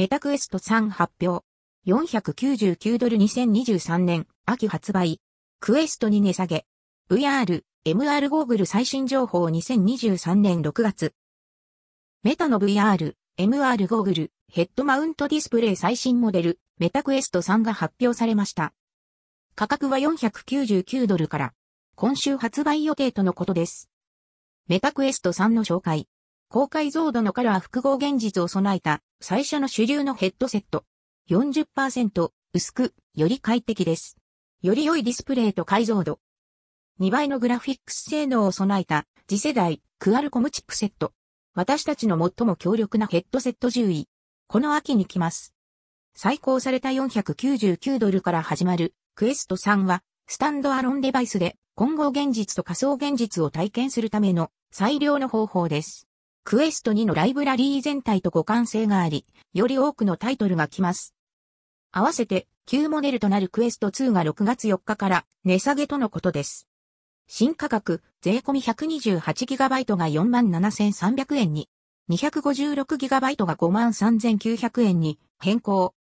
メタクエスト3発表。499ドル2023年秋発売。クエストに値下げ。VR、MR ゴーグル最新情報2023年6月。メタの VR、MR ゴーグル、ヘッドマウントディスプレイ最新モデル、メタクエスト3が発表されました。価格は499ドルから、今週発売予定とのことです。メタクエスト3の紹介。高解像度のカラー複合現実を備えた最初の主流のヘッドセット。40%薄く、より快適です。より良いディスプレイと解像度。2倍のグラフィックス性能を備えた次世代クアルコムチップセット。私たちの最も強力なヘッドセット10位。この秋に来ます。最高された499ドルから始まるクエスト3はスタンドアロンデバイスで混合現実と仮想現実を体験するための最良の方法です。クエスト2のライブラリー全体と互換性があり、より多くのタイトルが来ます。合わせて旧モデルとなるクエスト2が6月4日から値下げとのことです。新価格、税込み 128GB が47,300円に、256GB が53,900円に変更。